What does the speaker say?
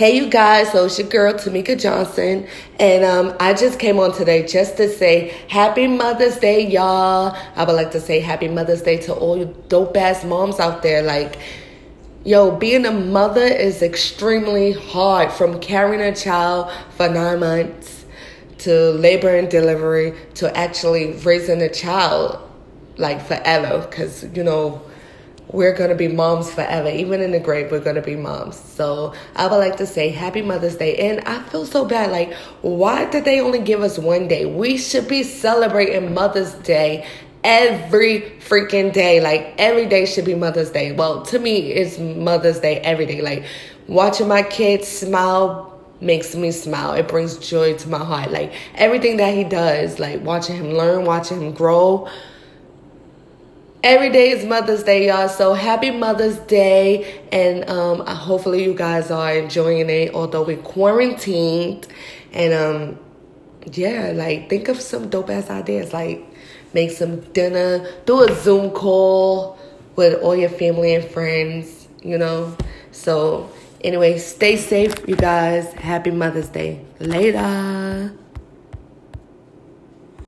Hey, you guys. So it's your girl, Tamika Johnson. And um, I just came on today just to say Happy Mother's Day, y'all. I would like to say Happy Mother's Day to all you dope ass moms out there. Like, yo, being a mother is extremely hard from carrying a child for nine months to labor and delivery to actually raising a child like forever. Because, you know, we're going to be moms forever. Even in the grave, we're going to be moms. So I would like to say happy Mother's Day. And I feel so bad. Like, why did they only give us one day? We should be celebrating Mother's Day every freaking day. Like, every day should be Mother's Day. Well, to me, it's Mother's Day every day. Like, watching my kids smile makes me smile. It brings joy to my heart. Like, everything that he does, like, watching him learn, watching him grow Every day is Mother's Day, y'all. So happy Mother's Day. And um, hopefully you guys are enjoying it, although we're quarantined. And um, yeah, like think of some dope ass ideas. Like make some dinner, do a Zoom call with all your family and friends, you know. So anyway, stay safe, you guys. Happy Mother's Day. Later.